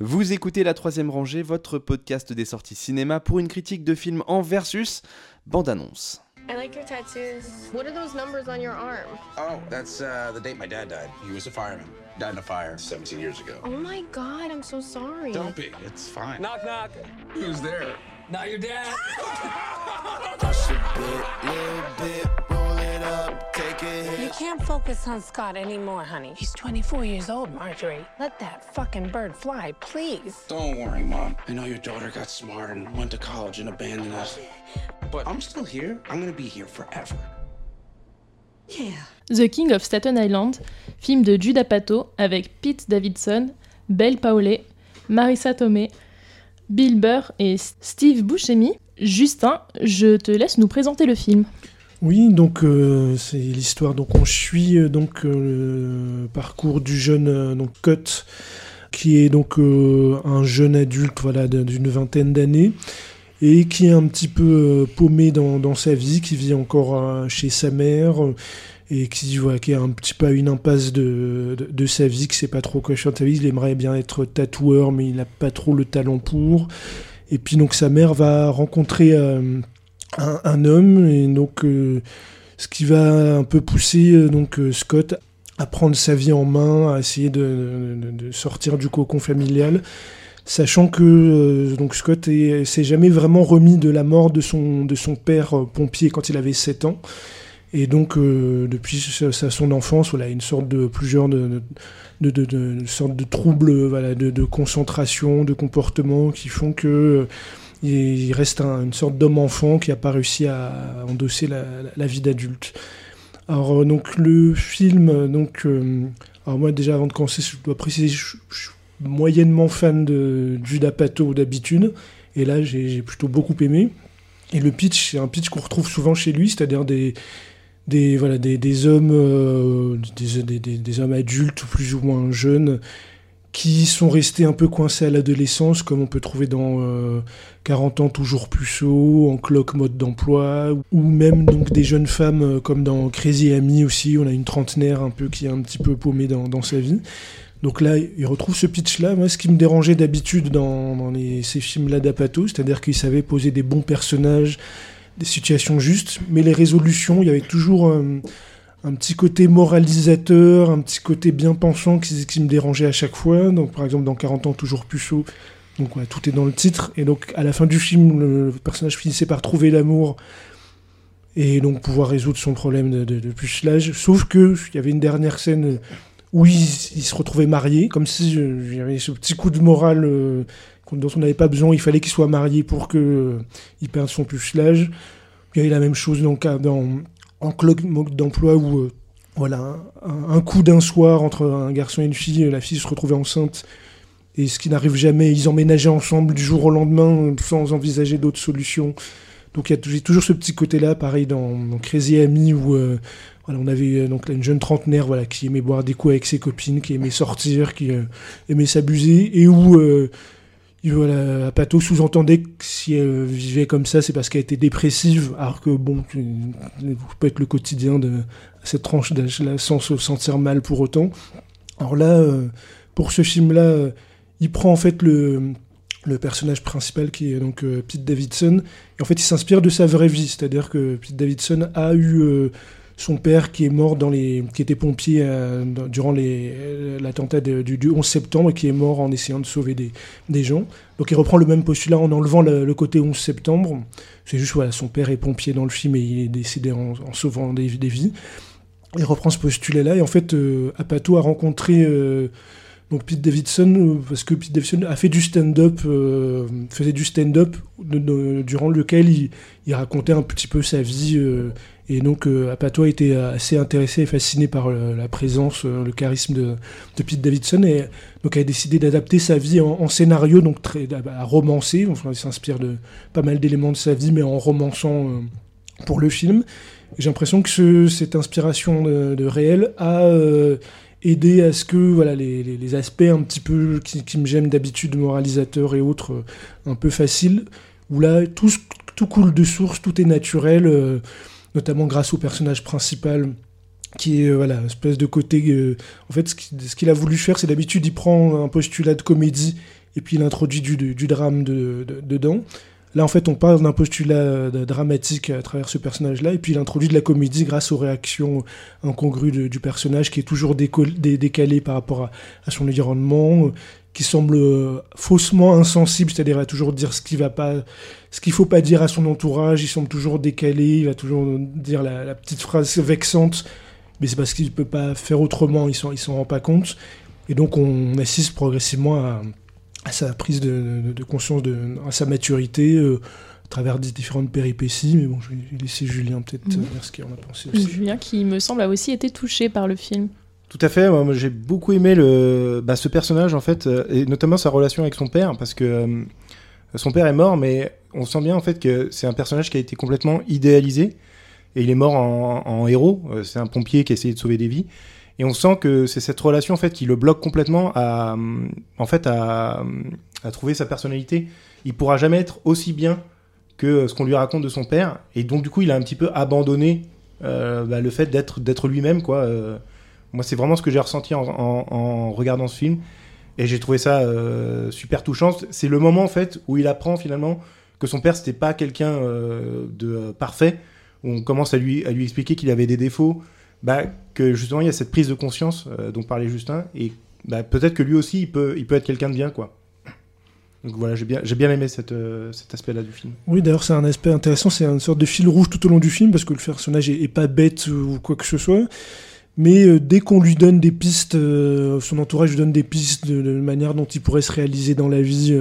Vous écoutez La Troisième Rangée, votre podcast des sorties cinéma pour une critique de film en versus bande-annonce. I like your tattoos. What are those numbers on your arm? Oh, that's uh, the date my dad died. He was a fireman. Died in a fire 17 years ago. Oh my god, I'm so sorry. Don't be. It's fine. Knock, knock. Who's there? Not your dad. You can't focus on Scott anymore, honey. He's 24 years old, Marjorie. Let that fucking bird fly, please. Don't worry, Mom. I know your daughter got smart and went to college and abandoned us. But I'm still here. I'm gonna be here forever. Yeah. The King of Staten Island, film de Judah Pato avec Pete Davidson, Belle Paolé, Marissa Tomei, Bill Burr et Steve Buscemi. Justin, je te laisse nous présenter le film. Oui, donc euh, c'est l'histoire. Donc on suit euh, donc euh, le parcours du jeune donc qui est donc un jeune adulte, voilà, d'une vingtaine d'années, et qui est un petit peu paumé dans, sa vie, qui vit encore chez sa mère. et qui, voilà, qui est un petit peu une impasse de, sa vie, qui sait pas trop quoi faire de sa vie. Il aimerait bien être tatoueur, mais il n'a pas trop le talent pour. Et puis donc sa mère va rencontrer un, un homme, et donc euh, ce qui va un peu pousser euh, donc euh, Scott à prendre sa vie en main, à essayer de, sortir du cocon familial, sachant que euh, donc Scott est- s'est jamais vraiment remis de la mort de son, de son père pompier quand il avait 7 ans. Et donc, depuis sa, son enfance, voilà, une sorte de plusieurs de, de, sorte de troubles voilà, de, concentration, de comportement qui font que il reste un- une sorte d'homme-enfant qui n'a pas réussi à endosser la, vie d'adulte. Alors, euh, donc, le film, euh, donc, euh, alors moi, déjà, avant de commencer, je dois préciser, je, je suis moyennement fan de Judah Pato d'habitude, et là, j'ai plutôt beaucoup aimé. Et le pitch, c'est un pitch qu'on retrouve souvent chez lui, c'est-à-dire des, voilà, des, hommes, des- des hommes adultes, plus ou moins jeunes, qui sont restés un peu coincés à l'adolescence, comme on peut trouver dans euh, 40 ans toujours plus chaud, en cloque mode d'emploi, ou même donc des jeunes femmes euh, comme dans Crazy Amy aussi, on a une trentenaire un peu qui est un petit peu paumée dans, dans sa vie. Donc là, il retrouve ce pitch-là. Moi, ce qui me dérangeait d'habitude dans, dans les- ces films-là d'Apato, c'est-à-dire qu'il savait poser des bons personnages, des situations justes, mais les résolutions, il y avait toujours euh, un petit côté moralisateur, un petit côté bien pensant qui, me dérangeait à chaque fois. Donc, par exemple, dans 40 ans, toujours plus chaud. Donc, tout est dans le titre. Et donc, à la fin du film, le, personnage finissait par trouver l'amour et donc pouvoir résoudre son problème de, de, pucelage. Sauf que il y avait une dernière scène où il, se retrouvait marié, comme si euh, il y avait ce petit coup de morale euh, dont on n'avait pas besoin. Il fallait qu'il soit marié pour que euh, perde son pucelage. Il y avait la même chose à- dans en cloque d'emploi où euh, voilà un, coup d'un soir entre un garçon et une fille, la fille se retrouvait enceinte et ce qui n'arrive jamais, ils emménageaient ensemble du jour au lendemain euh, sans envisager d'autres solutions. Donc il y a toujours ce petit côté-là, pareil dans, Crazy Amy où euh, on avait donc une jeune trentenaire voilà, qui aimait boire des coups avec ses copines, qui aimait sortir, qui aimait s'abuser, et où voilà, Apato sous-entendait que si elle vivait comme ça, c'est parce qu'elle était dépressive, alors que bon, ça peut être le quotidien de cette tranche d'âge-là sans se sentir mal pour autant. Alors là, euh, pour ce film-là, euh, il prend en fait le, le personnage principal qui est donc euh, Pete Davidson, et en fait il s'inspire de sa vraie vie, c'est-à-dire que Pete Davidson a eu son père qui est mort dans les, qui était pompier euh, durant euh, l'attentat du, du 11 septembre et qui est mort en essayant de sauver des, des gens. Donc il reprend le même postulat en enlevant le, côté 11 septembre. C'est juste voilà, son père est pompier dans le film et il est décédé en, en sauvant des, des vies. Il reprend ce postulat-là et en fait euh, Apato a rencontré euh, donc Pete Davidson euh, parce que Pete Davidson a fait du stand-up, faisait du stand-up durant lequel il, il racontait un petit peu sa vie et donc euh, Apato a été assez intéressé et fasciné par euh, la présence, euh, le charisme de, de Pete Davidson et donc a décidé d'adapter sa vie en, scénario donc très à romancer. Enfin, il s'inspire de pas mal d'éléments de sa vie mais en romançant euh, pour le film. J'ai l'impression que ce- cette inspiration de, réel a euh, aidé à ce que voilà, les, aspects un petit peu qui, me gênent d'habitude, moralisateurs et autres, euh, un peu faciles, où là, tout, tout coule de source, tout est naturel, euh, notamment grâce au personnage principal qui est euh, voilà, une espèce de côté... euh, en fait, ce qu'il a voulu faire, c'est d'habitude, il prend un postulat de comédie et puis il introduit du, du, drame de, dedans. Là, en fait, on parle d'un postulat dramatique à travers ce personnage-là, et puis il introduit de la comédie grâce aux réactions incongrues du personnage, qui est toujours décalé par rapport à, son environnement, qui semble euh, faussement insensible, c'est-à-dire à toujours dire ce qu'il va pas, ce qu'il faut pas dire à son entourage. Il semble toujours décalé, il va toujours dire la, petite phrase vexante, mais c'est parce qu'il peut pas faire autrement. Il s'en, il s'en rend pas compte, et donc on assiste progressivement à à sa prise de, conscience, de, à sa maturité, euh, à travers des différentes péripéties. Mais bon, je vais laisser Julien peut-être mhm. dire ce qu'il en a pensé aussi. Julien qui me semble a aussi été touché par le film. Tout à fait, moi, j'ai beaucoup aimé le, bah, ce personnage en fait, euh, et notamment sa relation avec son père, parce que euh, son père est mort, mais on sent bien en fait que c'est un personnage qui a été complètement idéalisé, et il est mort en, héros, c'est un pompier qui a essayé de sauver des vies, et on sent que c'est cette relation en fait qui le bloque complètement à, en fait, à, à trouver sa personnalité. Il pourra jamais être aussi bien que ce qu'on lui raconte de son père. Et donc du coup, il a un petit peu abandonné euh, bah, le fait d'être d'être lui-même quoi. Euh, moi, c'est vraiment ce que j'ai ressenti en, regardant ce film. Et j'ai trouvé ça euh, super touchant. C'est le moment en fait où il apprend finalement que son père c'était pas quelqu'un de parfait. On commence à lui à lui expliquer qu'il avait des défauts, bah, que justement il y a cette prise de conscience euh, dont parlait Justin et bah, peut-être que lui aussi il peut, il peut être quelqu'un de bien quoi. Donc voilà, j'ai bien, j'ai bien aimé euh, cet aspect-là du film. Oui, d'ailleurs, c'est un aspect intéressant, c'est une sorte de fil rouge tout au long du film, parce que le personnage est, pas bête ou quoi que ce soit, mais euh, dès qu'on lui donne des pistes, son entourage lui donne des pistes de, la manière dont il pourrait se réaliser dans la vie,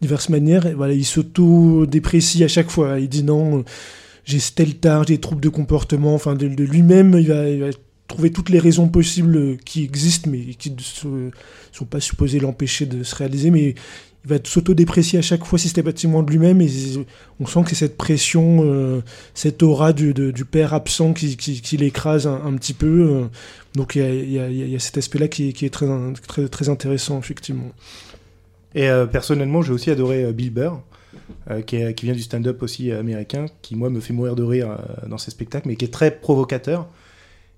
diverses manières, et voilà, il s'auto-déprécie à chaque fois. Il dit non, j'ai tel tard, j'ai des troubles de comportement, enfin de, lui-même, il va, trouver toutes les raisons possibles qui existent, mais qui ne sont pas supposées l'empêcher de se réaliser, mais va s'auto-déprécier à chaque fois systématiquement de lui-même, et on sent que c'est cette pression, euh, cette aura du, père absent qui, l'écrase un, petit peu, euh. donc il y, a, cet aspect-là qui, est très, intéressant, effectivement. Et euh, personnellement, j'ai aussi adoré Bill Burr. Euh, qui, vient du stand-up aussi américain, qui moi me fait mourir de rire dans ses spectacles, mais qui est très provocateur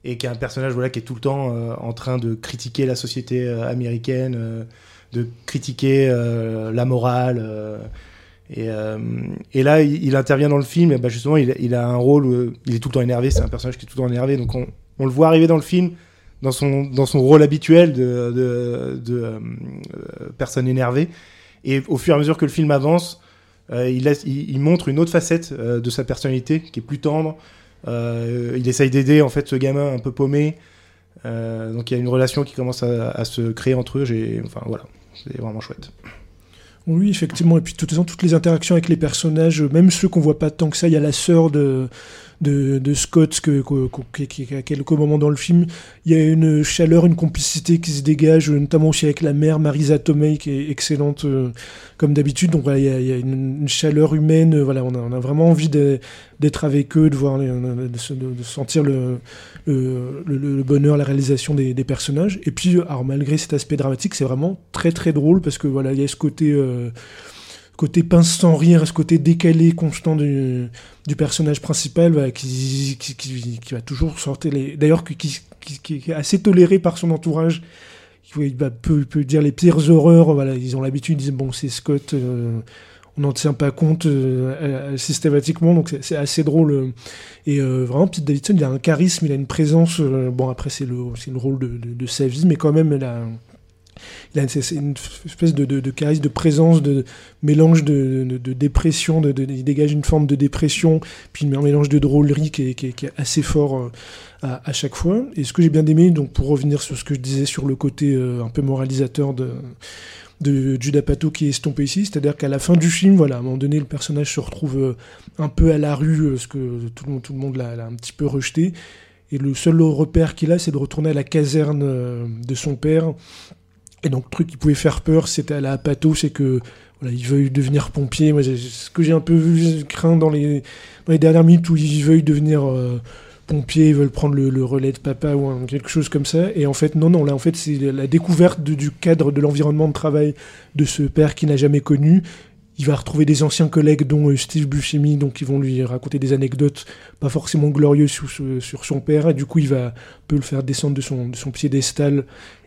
et qui est un personnage voilà qui est tout le temps en train de critiquer la société américaine, de critiquer la morale. Et, et, là, il, intervient dans le film, et bah justement, il, il, a un rôle où il est tout le temps énervé, c'est un personnage qui est tout le temps énervé, donc on, on, le voit arriver dans le film dans son, dans son rôle habituel de, de, personne énervée. Et au fur et à mesure que le film avance, euh, il, montre une autre facette euh, de sa personnalité qui est plus tendre. Euh, il essaye d'aider en fait ce gamin un peu paumé. Donc il y a une relation qui commence à, se créer entre eux. Enfin voilà, c'est vraiment chouette. Oui, effectivement. Et puis, de toute façon, toutes les interactions avec les personnages, même ceux qu'on voit pas tant que ça, il y a la sœur de, de, Scott que, qui, à quelques moments dans le film. Il y a une chaleur, une complicité qui se dégage, notamment aussi avec la mère Marisa Tomei qui est excellente euh, comme d'habitude. Donc il, y a, une, chaleur humaine. Euh, voilà, on a, on a vraiment envie d'être avec eux, de voir, de, sentir le, le, bonheur, la réalisation des, personnages. Et puis, alors malgré cet aspect dramatique, c'est vraiment très très drôle parce que voilà, il y a ce côté euh, côté pince sans rire, ce côté décalé constant du, du personnage principal qui, qui, qui, va toujours sortir les. D'ailleurs, qui, qui, est assez toléré par son entourage. Il peut, peut, dire les pires horreurs. Voilà, ils ont l'habitude, ils disent bon, c'est Scott, euh, on n'en tient pas compte euh, euh, systématiquement, donc c'est assez drôle. Et vraiment, Pete Davidson, il a un charisme, il a une présence. bon, après, c'est le, le rôle de, de, de, sa vie, mais quand même, elle a il a une, espèce de, de, de, charisme, de présence, de mélange de, dépression, il dégage une forme de dépression, puis un mélange de drôlerie qui est, assez fort euh, à, chaque fois. Et ce que j'ai bien aimé, donc pour revenir sur ce que je disais sur le côté euh, un peu moralisateur de, de Pato qui est estompé ici, c'est-à-dire qu'à la fin du film, voilà, à un moment donné, le personnage se retrouve euh, un peu à la rue, ce que tout le monde l'a un petit peu rejeté. Et le seul repère qu'il a, c'est de retourner à la caserne de son père et donc, le truc qui pouvait faire peur, c'était à la Pato, c'est que voilà, il veuille devenir pompier. Moi, ce que j'ai un peu vu, craint dans les, dans les dernières minutes où il veuille devenir euh, pompier, ils veulent prendre le, relais de papa ou quelque chose comme ça. Et en fait, non, non, là, en fait, c'est la découverte du cadre de l'environnement de travail de ce père qui n'a jamais connu. Il va retrouver des anciens collègues, dont euh, Steve Buscemi, donc qui vont lui raconter des anecdotes pas forcément glorieuses sur, sur, son père. Et du coup, il va un peu le faire descendre de son, de son piédestal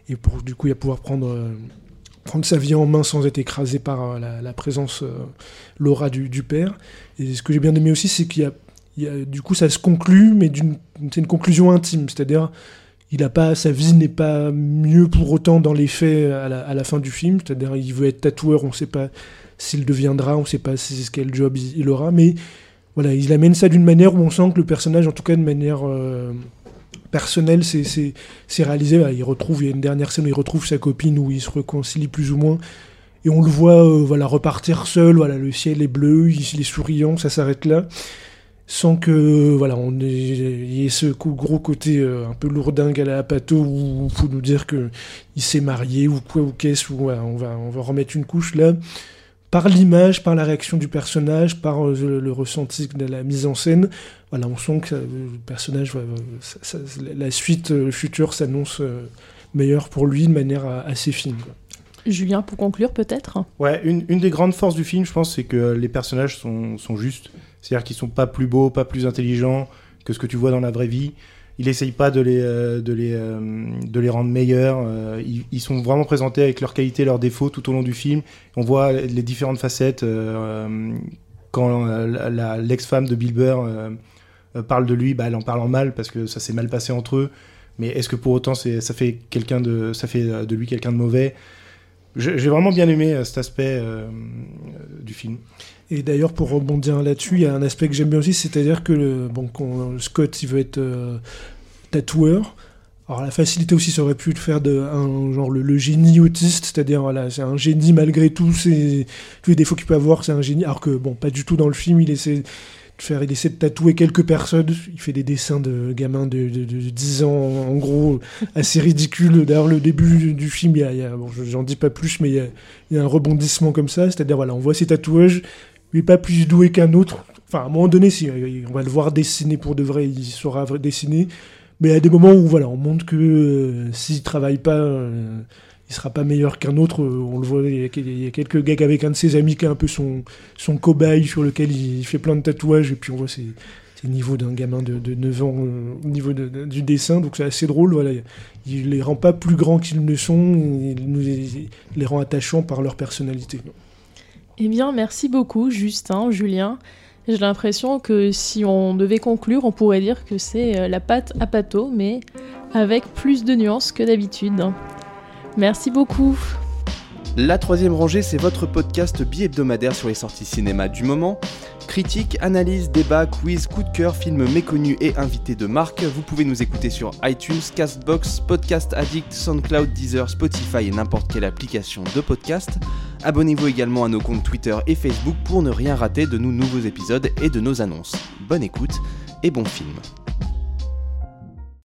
et pour du coup il va pouvoir prendre, euh, prendre sa vie en main sans être écrasé par la, présence, l'aura du, père. Et ce que j'ai bien aimé aussi, c'est qu'il y a du coup, ça se conclut, mais c'est une conclusion intime, c'est-à-dire il a pas, sa vie n'est pas mieux pour autant dans les faits à la, fin du film, c'est-à-dire il veut être tatoueur, on ne sait pas s'il deviendra, on ne sait pas si, quel job il, aura, mais voilà, il amène ça d'une manière où on sent que le personnage, en tout cas de manière euh, personnelle, c'est réalisé. il retrouve, il y a une dernière scène où il retrouve sa copine où il se réconcilie plus ou moins. Et on le voit euh, voilà, repartir seul, voilà, le ciel est bleu, il est souriant, ça s'arrête là sans que voilà on y ait ce gros côté euh, un peu lourdingue à la Apato où il faut nous dire que il s'est marié ou quoi ou qu'est-ce ou va on va remettre une couche là par l'image par la réaction du personnage par euh, le, ressenti de la mise en scène voilà on sent que le personnage la suite le futur s'annonce euh, meilleur pour lui de manière assez fine Julien, pour conclure peut-être? Ouais, une, une, des grandes forces du film, je pense, c'est que les personnages sont, sont justes. C'est-à-dire qu'ils sont pas plus beaux, pas plus intelligents que ce que tu vois dans la vraie vie. Il essaye pas de les, euh, de les, euh, de les rendre meilleurs. Euh, ils, sont vraiment présentés avec leurs qualités, leurs défauts tout au long du film. On voit les différentes facettes. quand l'ex-femme de Bill parle de lui, bah, elle en parle en mal parce que ça s'est mal passé entre eux. Mais est-ce que pour autant ça fait quelqu'un de, ça fait de lui quelqu'un de mauvais? J'ai vraiment bien aimé cet aspect du film. Et d'ailleurs, pour rebondir là-dessus, il y a un aspect que j'aime bien aussi, c'est-à-dire que bon, Scott, il veut être euh, tatoueur. Alors la facilité aussi, ça aurait pu le faire de un genre le, génie autiste, c'est-à-dire voilà, c'est un génie malgré tout, tous les défauts qu'il peut avoir, c'est un génie. Alors que bon, pas du tout dans le film, il essaie de faire, il essaie de tatouer quelques personnes. Il fait des dessins de gamins de, 10 ans, en gros, assez ridicules. D'ailleurs, le début du film, il y a, j'en dis pas plus, mais il y, a, il y a un rebondissement comme ça, c'est-à-dire voilà, on voit ses tatouages il n'est pas plus doué qu'un autre. Enfin, à un moment donné, si on va le voir dessiner pour de vrai, il saura dessiner. Mais il y a des moments où voilà, on montre que euh, s'il ne travaille pas, euh, il sera pas meilleur qu'un autre. Euh, on le voit, il y, a, quelques gags avec un de ses amis qui est un peu son, cobaye sur lequel il, fait plein de tatouages. Et puis on voit c'est le niveau d'un gamin de, 9 ans au niveau du dessin. Donc c'est assez drôle. Voilà. Il les rend pas plus grands qu'ils ne sont. Il nous les rend attachants par leur personnalité. Eh bien, merci beaucoup, Justin, Julien. J'ai l'impression que si on devait conclure, on pourrait dire que c'est euh, la pâte à pâteau, mais avec plus de nuances que d'habitude. Merci beaucoup. La troisième rangée, c'est votre podcast bi-hebdomadaire sur les sorties cinéma du moment. Critique, analyse, débat, quiz, coup de cœur, films méconnus et invités de marque. Vous pouvez nous écouter sur iTunes, Castbox, Podcast Addict, SoundCloud, Deezer, Spotify et n'importe quelle application de podcast. Abonnez-vous également à nos comptes Twitter et Facebook pour ne rien rater de nos nouveaux épisodes et de nos annonces. Bonne écoute et bon film.